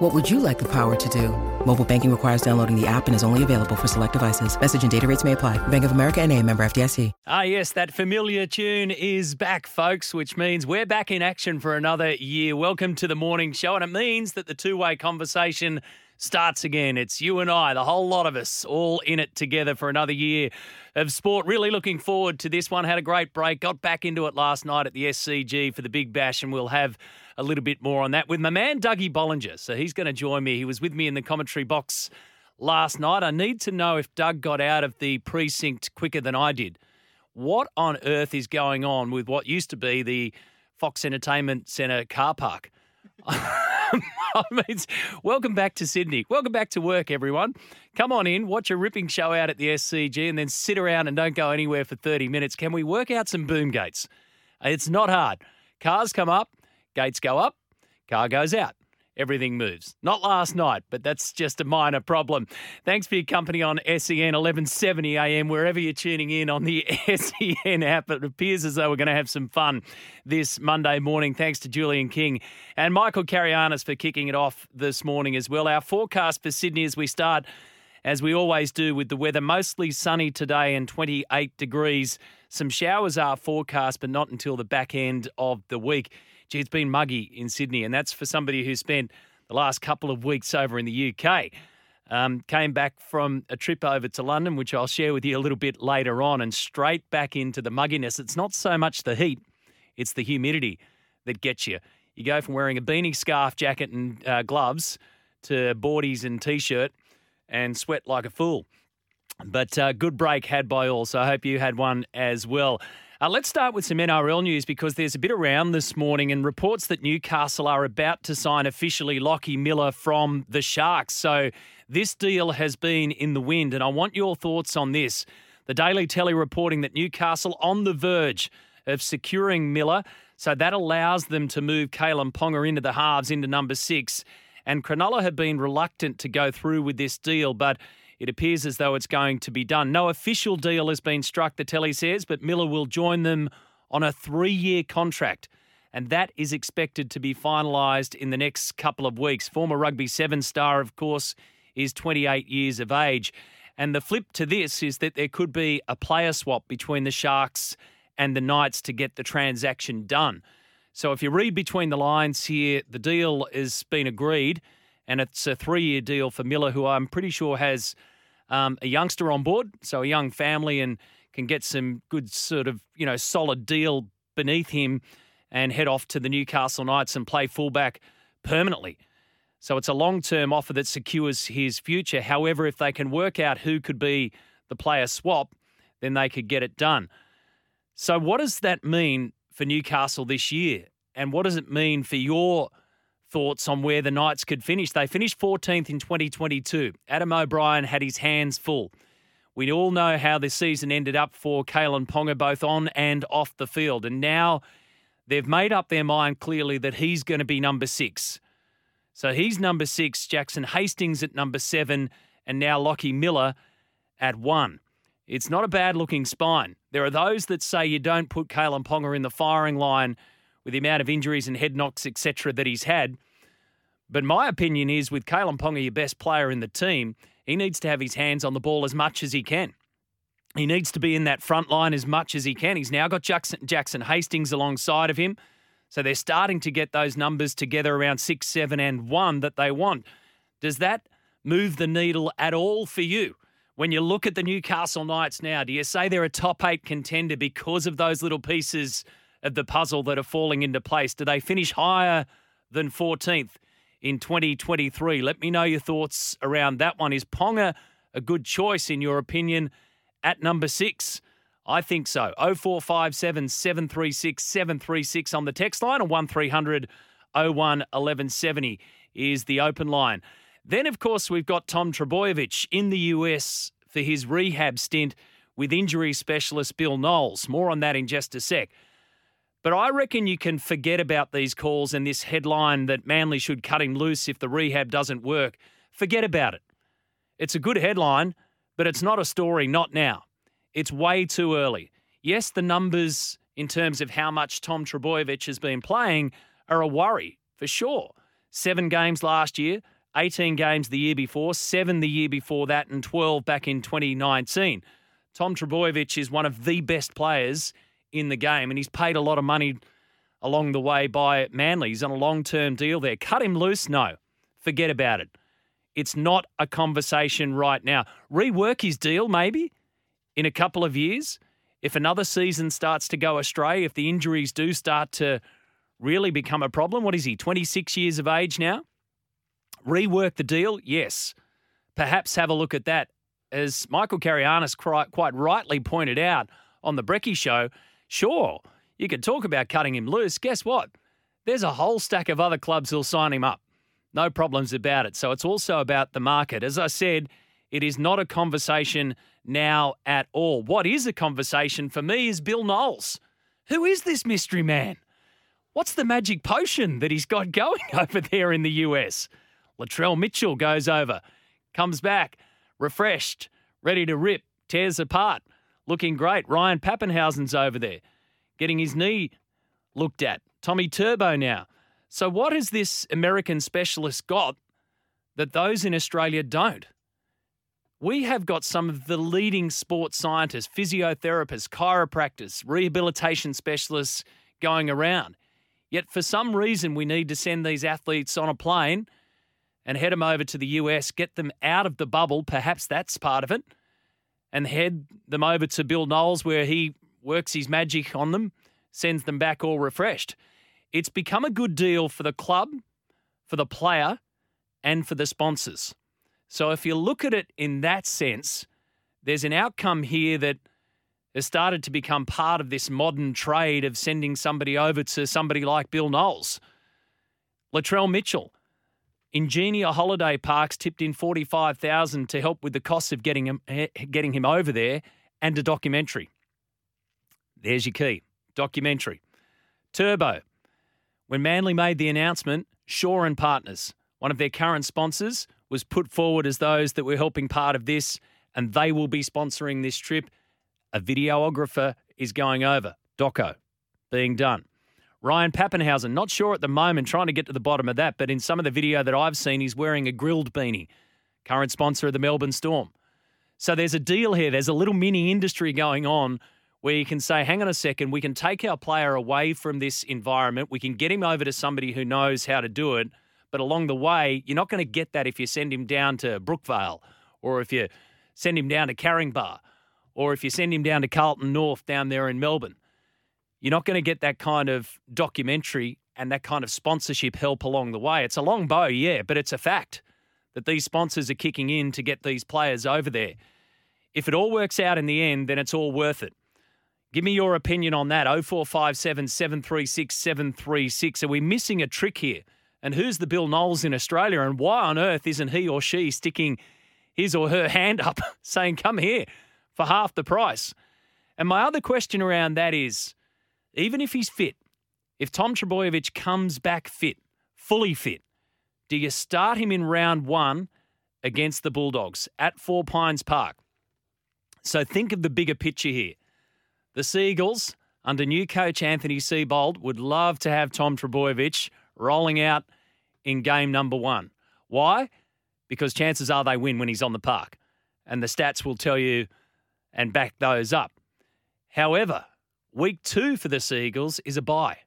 What would you like the power to do? Mobile banking requires downloading the app and is only available for select devices. Message and data rates may apply. Bank of America and a member FDIC. Ah, yes, that familiar tune is back, folks, which means we're back in action for another year. Welcome to the morning show, and it means that the two-way conversation starts again. It's you and I, the whole lot of us, all in it together for another year of sport. Really looking forward to this one. Had a great break. Got back into it last night at the SCG for the Big Bash, and we'll have a little bit more on that with my man Dougie Bollinger. So he's going to join me. He was with me in the commentary box last night. I need to know if Doug got out of the precinct quicker than I did. What on earth is going on with what used to be the Fox Entertainment Centre car park? I mean, welcome back to Sydney. Welcome back to work, everyone. Come on in, watch a ripping show out at the SCG, and then sit around and don't go anywhere for 30 minutes. Can we work out some boom gates? It's not hard. Cars come up, gates go up, car goes out everything moves. Not last night, but that's just a minor problem. Thanks for your company on SEN 1170 AM, wherever you're tuning in on the SEN app. It appears as though we're going to have some fun this Monday morning. Thanks to Julian King and Michael Carayannis for kicking it off this morning as well. Our forecast for Sydney as we start, as we always do, with the weather mostly sunny today and 28 degrees. Some showers are forecast, but not until the back end of the week gee, it's been muggy in Sydney, and that's for somebody who spent the last couple of weeks over in the UK. Um, came back from a trip over to London, which I'll share with you a little bit later on, and straight back into the mugginess. It's not so much the heat, it's the humidity that gets you. You go from wearing a beanie, scarf, jacket, and uh, gloves to boardies and t shirt and sweat like a fool. But uh, good break had by all, so I hope you had one as well. Uh, let's start with some NRL news because there's a bit around this morning and reports that Newcastle are about to sign officially Lachie Miller from the Sharks. So this deal has been in the wind, and I want your thoughts on this. The Daily Telly reporting that Newcastle on the verge of securing Miller, so that allows them to move Kalyn Ponga into the halves into number six. And Cronulla have been reluctant to go through with this deal, but it appears as though it's going to be done. No official deal has been struck, the telly says, but Miller will join them on a three year contract. And that is expected to be finalised in the next couple of weeks. Former Rugby Seven star, of course, is 28 years of age. And the flip to this is that there could be a player swap between the Sharks and the Knights to get the transaction done. So if you read between the lines here, the deal has been agreed, and it's a three year deal for Miller, who I'm pretty sure has um, a youngster on board, so a young family, and can get some good sort of you know solid deal beneath him, and head off to the Newcastle Knights and play fullback permanently. So it's a long term offer that secures his future. However, if they can work out who could be the player swap, then they could get it done. So, what does that mean for Newcastle this year? And what does it mean for your thoughts on where the Knights could finish. They finished 14th in 2022. Adam O'Brien had his hands full. We all know how this season ended up for Kalyn Ponga, both on and off the field. And now they've made up their mind clearly that he's going to be number six. So he's number six, Jackson Hastings at number seven, and now Lachie Miller at one. It's not a bad looking spine. There are those that say you don't put Kalyn Ponga in the firing line with the amount of injuries and head knocks, etc., that he's had. But my opinion is with Kalyn Ponga, your best player in the team, he needs to have his hands on the ball as much as he can. He needs to be in that front line as much as he can. He's now got Jackson, Jackson Hastings alongside of him. So they're starting to get those numbers together around six, seven, and one that they want. Does that move the needle at all for you? When you look at the Newcastle Knights now, do you say they're a top eight contender because of those little pieces of the puzzle that are falling into place? Do they finish higher than 14th in 2023? Let me know your thoughts around that one. Is Ponga a good choice, in your opinion, at number six? I think so. 0457 736 736 on the text line, or 1300 01 1170 is the open line. Then, of course, we've got Tom Trbojevic in the US for his rehab stint with injury specialist Bill Knowles. More on that in just a sec. But I reckon you can forget about these calls and this headline that Manly should cut him loose if the rehab doesn't work. Forget about it. It's a good headline, but it's not a story, not now. It's way too early. Yes, the numbers in terms of how much Tom Trbojevic has been playing are a worry, for sure. Seven games last year, 18 games the year before, seven the year before that, and 12 back in 2019. Tom Trbojevic is one of the best players in the game, and he's paid a lot of money along the way by Manly. He's on a long term deal there. Cut him loose? No. Forget about it. It's not a conversation right now. Rework his deal, maybe, in a couple of years. If another season starts to go astray, if the injuries do start to really become a problem, what is he, 26 years of age now? Rework the deal? Yes. Perhaps have a look at that. As Michael Carayannis quite rightly pointed out on the Brecky show, sure, you could talk about cutting him loose. Guess what? There's a whole stack of other clubs who'll sign him up. No problems about it. So it's also about the market. As I said, it is not a conversation now at all. What is a conversation for me is Bill Knowles. Who is this mystery man? What's the magic potion that he's got going over there in the US? Latrell Mitchell goes over, comes back, refreshed, ready to rip, tears apart, looking great. Ryan Papenhuyzen's over there, getting his knee looked at. Tommy Turbo now. So, what has this American specialist got that those in Australia don't? We have got some of the leading sports scientists, physiotherapists, chiropractors, rehabilitation specialists going around. Yet, for some reason, we need to send these athletes on a plane and head them over to the US, get them out of the bubble. Perhaps that's part of it. And head them over to Bill Knowles, where he works his magic on them, sends them back all refreshed. It's become a good deal for the club, for the player, and for the sponsors. So if you look at it in that sense, there's an outcome here that has started to become part of this modern trade of sending somebody over to somebody like Bill Knowles. Latrell Mitchell, Ingenia Holiday Parks tipped in 45000 to help with the costs of getting him, getting him over there and a documentary. There's your key documentary. Turbo. When Manly made the announcement, Shaw and Partners, one of their current sponsors, was put forward as those that were helping part of this, and they will be sponsoring this trip. A videographer is going over. Doco being done. Ryan Papenhuyzen, not sure at the moment, trying to get to the bottom of that, but in some of the video that I've seen, he's wearing a Grill'd beanie, current sponsor of the Melbourne Storm. So there's a deal here. There's a little mini industry going on where you can say, hang on a second, we can take our player away from this environment. We can get him over to somebody who knows how to do it. But along the way, you're not going to get that if you send him down to Brookvale or if you send him down to Caringbah or if you send him down to Carlton North down there in Melbourne. You're not going to get that kind of documentary and that kind of sponsorship help along the way. It's a long bow, yeah, but it's a fact that these sponsors are kicking in to get these players over there. If it all works out in the end, then it's all worth it. Give me your opinion on that. 0457 736 736. Are we missing a trick here? And who's the Bill Knowles in Australia? And why on earth isn't he or she sticking his or her hand up saying, come here for half the price? And my other question around that is even if he's fit, if Tom Trbojevic comes back fit, fully fit, do you start him in round one against the Bulldogs at Four Pines Park? So think of the bigger picture here. The Seagulls, under new coach Anthony Seibold, would love to have Tom Trbojevic rolling out in game number one. Why? Because chances are they win when he's on the park. And the stats will tell you and back those up. However, Week two for the Seagulls is a bye.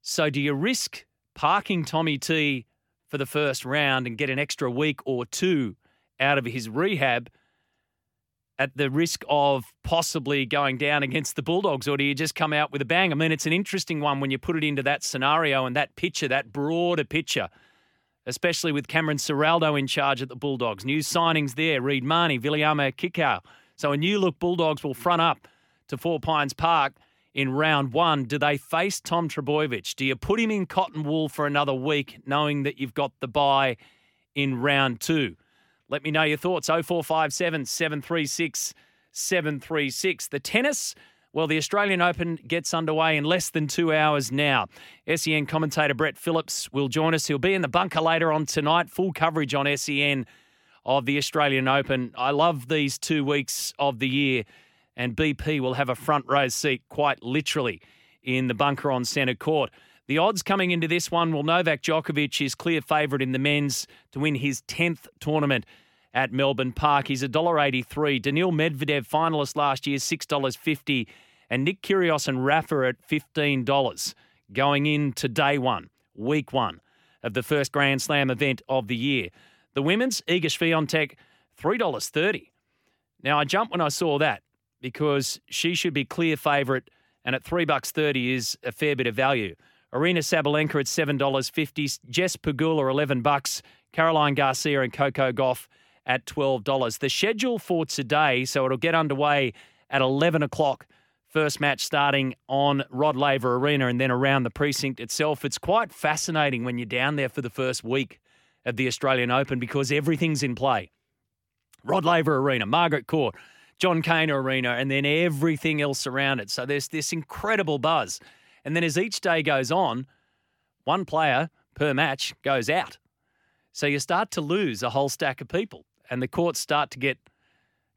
So do you risk parking Tommy T for the first round and get an extra week or two out of his rehab at the risk of possibly going down against the Bulldogs, or do you just come out with a bang? I mean, it's an interesting one when you put it into that scenario and that picture, that broader picture, especially with Cameron Ciraldo in charge at the Bulldogs. New signings there, Reed Mahoney, Viliame Kikau. So a new look Bulldogs will front up to Four Pines Park in round one. Do they face Tom Trbojevic? Do you put him in cotton wool for another week, knowing that you've got the bye in round two? Let me know your thoughts. 0457 736 736. The tennis, well, the Australian Open gets underway in less than two hours now. SEN commentator Brett Phillips will join us. He'll be in the bunker later on tonight. Full coverage on SEN of the Australian Open. I love these two weeks of the year, and BP will have a front row seat quite literally in the bunker on centre court. The odds coming into this one, well, Novak Djokovic is clear favourite in the men's to win his 10th tournament at Melbourne Park. He's $1.83. Daniil Medvedev, finalist last year, $6.50. And Nick Kyrgios and Rafa at $15 going into day one, week one of the first Grand Slam event of the year. The women's, Iga Swiatek, $3.30. Now, I jumped when I saw that because she should be clear favourite, and at $3.30 is a fair bit of value. Aryna Sabalenka at $7.50, Jess Pegula, 11 bucks, Caroline Garcia and Coco Gauff at $12. The schedule for today, so it'll get underway at 11 o'clock. First match starting on Rod Laver Arena and then around the precinct itself. It's quite fascinating when you're down there for the first week of the Australian Open because everything's in play. Rod Laver Arena, Margaret Court, John Cain Arena, and then everything else around it. So there's this incredible buzz. And then as each day goes on, one player per match goes out. So you start to lose a whole stack of people and the courts start to get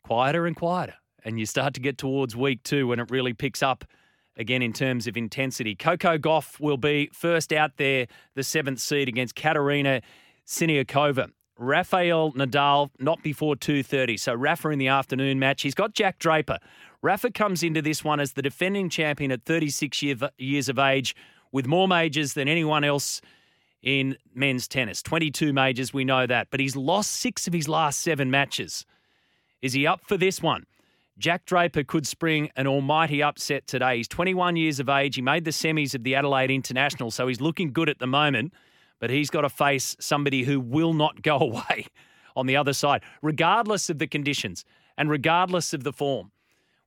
quieter and quieter. And you start to get towards week two when it really picks up again in terms of intensity. Coco Gauff will be first out there, the seventh seed against Katerina Siniakova. Rafael Nadal not before 2:30. So Rafa in the afternoon match. He's got Jack Draper. Rafa comes into this one as the defending champion at 36 year, years of age with more majors than anyone else in men's tennis. 22 majors, we know that, but he's lost six of his last seven matches. Is he up for this one? Jack Draper could spring an almighty upset today. He's 21 years of age. He made the semis of the Adelaide International, so he's looking good at the moment, but he's got to face somebody who will not go away on the other side, regardless of the conditions and regardless of the form.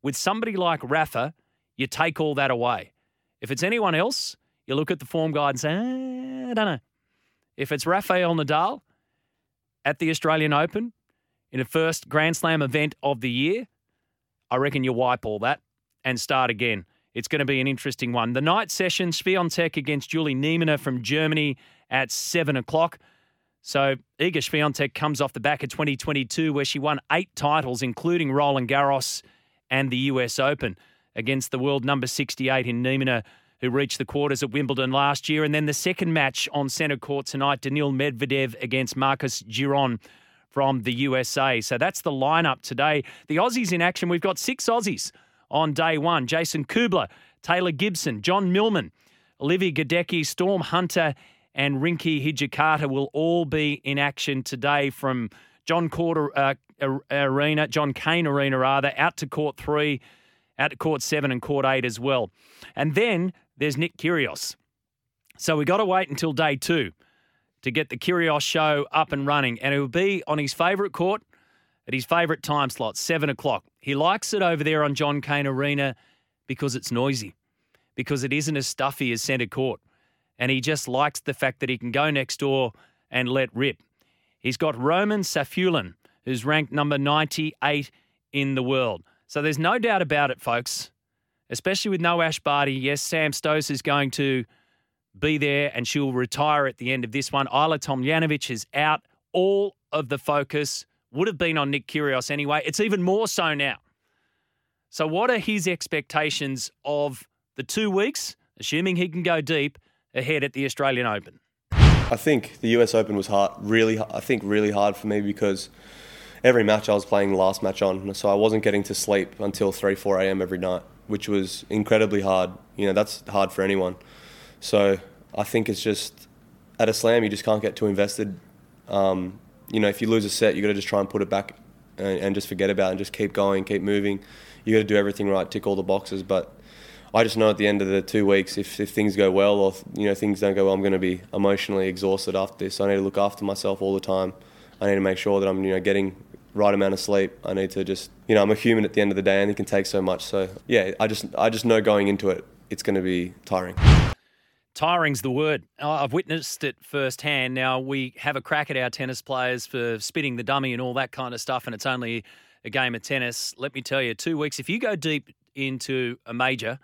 With somebody like Rafa, you take all that away. If it's anyone else, you look at the form guide and say, eh, I don't know. If it's Rafael Nadal at the Australian Open in a first Grand Slam event of the year, I reckon you wipe all that and start again. It's going to be an interesting one. The night session, Swiatek against Julie Niemeier from Germany at 7 o'clock. So Iga Swiatek comes off the back of 2022 where she won eight titles, including Roland Garros and the US Open against the world number 68 in Niemeier who reached the quarters at Wimbledon last year. And then the second match on centre court tonight, Daniil Medvedev against Marcos Giron from the USA. So that's the lineup today. The Aussies in action. We've got six Aussies on day one Jason Kubler, Talia Gibson, John Millman, Olivia Gadecki, Storm Hunter, and Rinky Hijikata will all be in action today from John Court uh, Arena, John Cain Arena rather, out to court three, out to court seven and court eight as well. And then there's Nick Kyrgios. So we got to wait until day two to get the Kyrgios show up and running, and it will be on his favourite court at his favourite time slot, seven o'clock. He likes it over there on John Cain Arena because it's noisy, because it isn't as stuffy as centre court, and he just likes the fact that he can go next door and let rip. He's got Roman Safiullin, who's ranked number 98 in the world. So there's no doubt about it, folks especially with no Ash Barty. Yes, Sam Stosur is going to be there and she'll retire at the end of this one. Ajla Tomljanovic is out. All of the focus would have been on Nick Kyrgios anyway. It's even more so now. So, what are his expectations of the two weeks, assuming he can go deep, ahead at the Australian Open? I think the US Open was hard, really, I think really hard for me because every match I was playing last match on, so I wasn't getting to sleep until 3, 4 a.m. every night which was incredibly hard. You know, that's hard for anyone. So I think it's just at a slam, you just can't get too invested. Um, you know, if you lose a set, you got to just try and put it back and, and, just forget about it and just keep going, keep moving. You got to do everything right, tick all the boxes. But I just know at the end of the two weeks, if, if things go well or you know things don't go well, I'm going to be emotionally exhausted after this. I need to look after myself all the time. I need to make sure that I'm you know getting right amount of sleep. I need to just, you know, I'm a human at the end of the day and it can take so much. So yeah, I just, I just know going into it, it's going to be tiring. Tiring's the word. I've witnessed it firsthand. Now we have a crack at our tennis players for spitting the dummy and all that kind of stuff, and it's only a game of tennis. Let me tell you, two weeks. If you go deep into a major,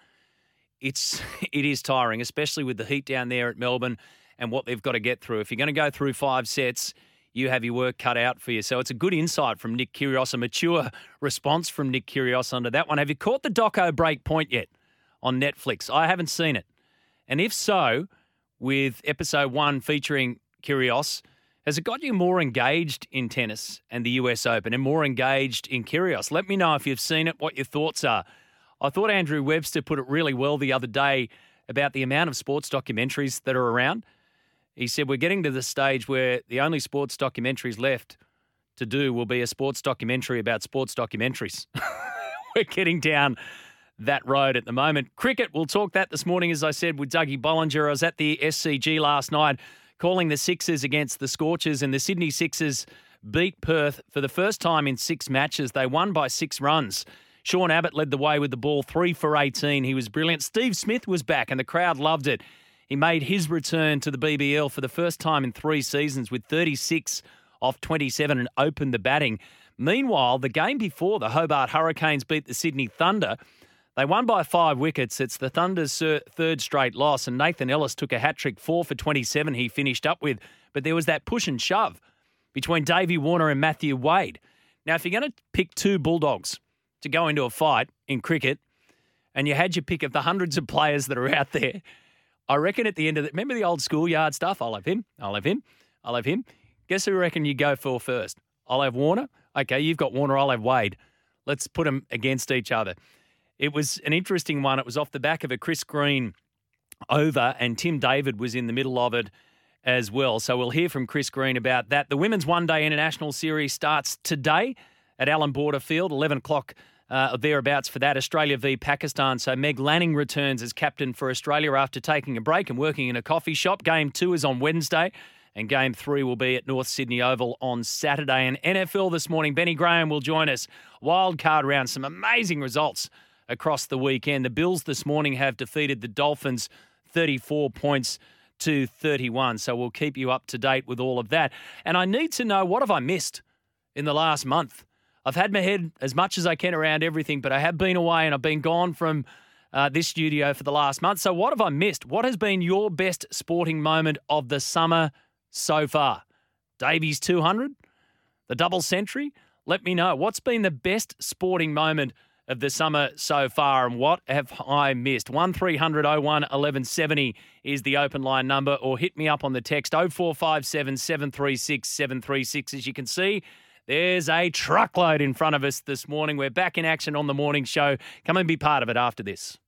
it's it is tiring, especially with the heat down there at Melbourne and what they've got to get through. If you're going to go through five sets, you have your work cut out for you. So it's a good insight from Nick Kyrgios, a mature response from Nick Kyrgios under that one. Have you caught the doco break point yet on Netflix? I haven't seen it. And if so, with episode one featuring Kyrgios, has it got you more engaged in tennis and the US Open and more engaged in Kyrgios? Let me know if you've seen it, what your thoughts are. I thought Andrew Webster put it really well the other day about the amount of sports documentaries that are around. He said, We're getting to the stage where the only sports documentaries left to do will be a sports documentary about sports documentaries. We're getting down that road at the moment. Cricket, we'll talk that this morning, as I said, with Dougie Bollinger. I was at the SCG last night calling the Sixers against the Scorchers, and the Sydney Sixers beat Perth for the first time in six matches. They won by six runs. Sean Abbott led the way with the ball, three for 18. He was brilliant. Steve Smith was back, and the crowd loved it. He made his return to the BBL for the first time in three seasons with 36 off 27 and opened the batting. Meanwhile, the game before, the Hobart Hurricanes beat the Sydney Thunder. They won by five wickets. It's the Thunder's third straight loss, and Nathan Ellis took a hat trick, four for 27 he finished up with. But there was that push and shove between Davey Warner and Matthew Wade. Now, if you're going to pick two Bulldogs to go into a fight in cricket, and you had your pick of the hundreds of players that are out there, I reckon at the end of the remember the old schoolyard stuff. I'll have him. I'll have him. I'll have him. Guess who I reckon you go for first? I'll have Warner. Okay, you've got Warner. I'll have Wade. Let's put them against each other. It was an interesting one. It was off the back of a Chris Green over, and Tim David was in the middle of it as well. So we'll hear from Chris Green about that. The Women's One Day International Series starts today at Allan Border Field, 11 o'clock uh, thereabouts for that. Australia v Pakistan. So Meg Lanning returns as captain for Australia after taking a break and working in a coffee shop. Game two is on Wednesday. And game three will be at North Sydney Oval on Saturday. And NFL this morning, Benny Graham will join us. Wild card round, some amazing results across the weekend. The Bills this morning have defeated the Dolphins 34 points to 31. So we'll keep you up to date with all of that. And I need to know what have I missed in the last month? I've had my head as much as I can around everything, but I have been away and I've been gone from uh, this studio for the last month. So, what have I missed? What has been your best sporting moment of the summer so far? Davey's 200? The double century? Let me know. What's been the best sporting moment of the summer so far and what have I missed? 1300 01 1170 is the open line number or hit me up on the text 0457 736 736. As you can see, there's a truckload in front of us this morning. We're back in action on the morning show. Come and be part of it after this.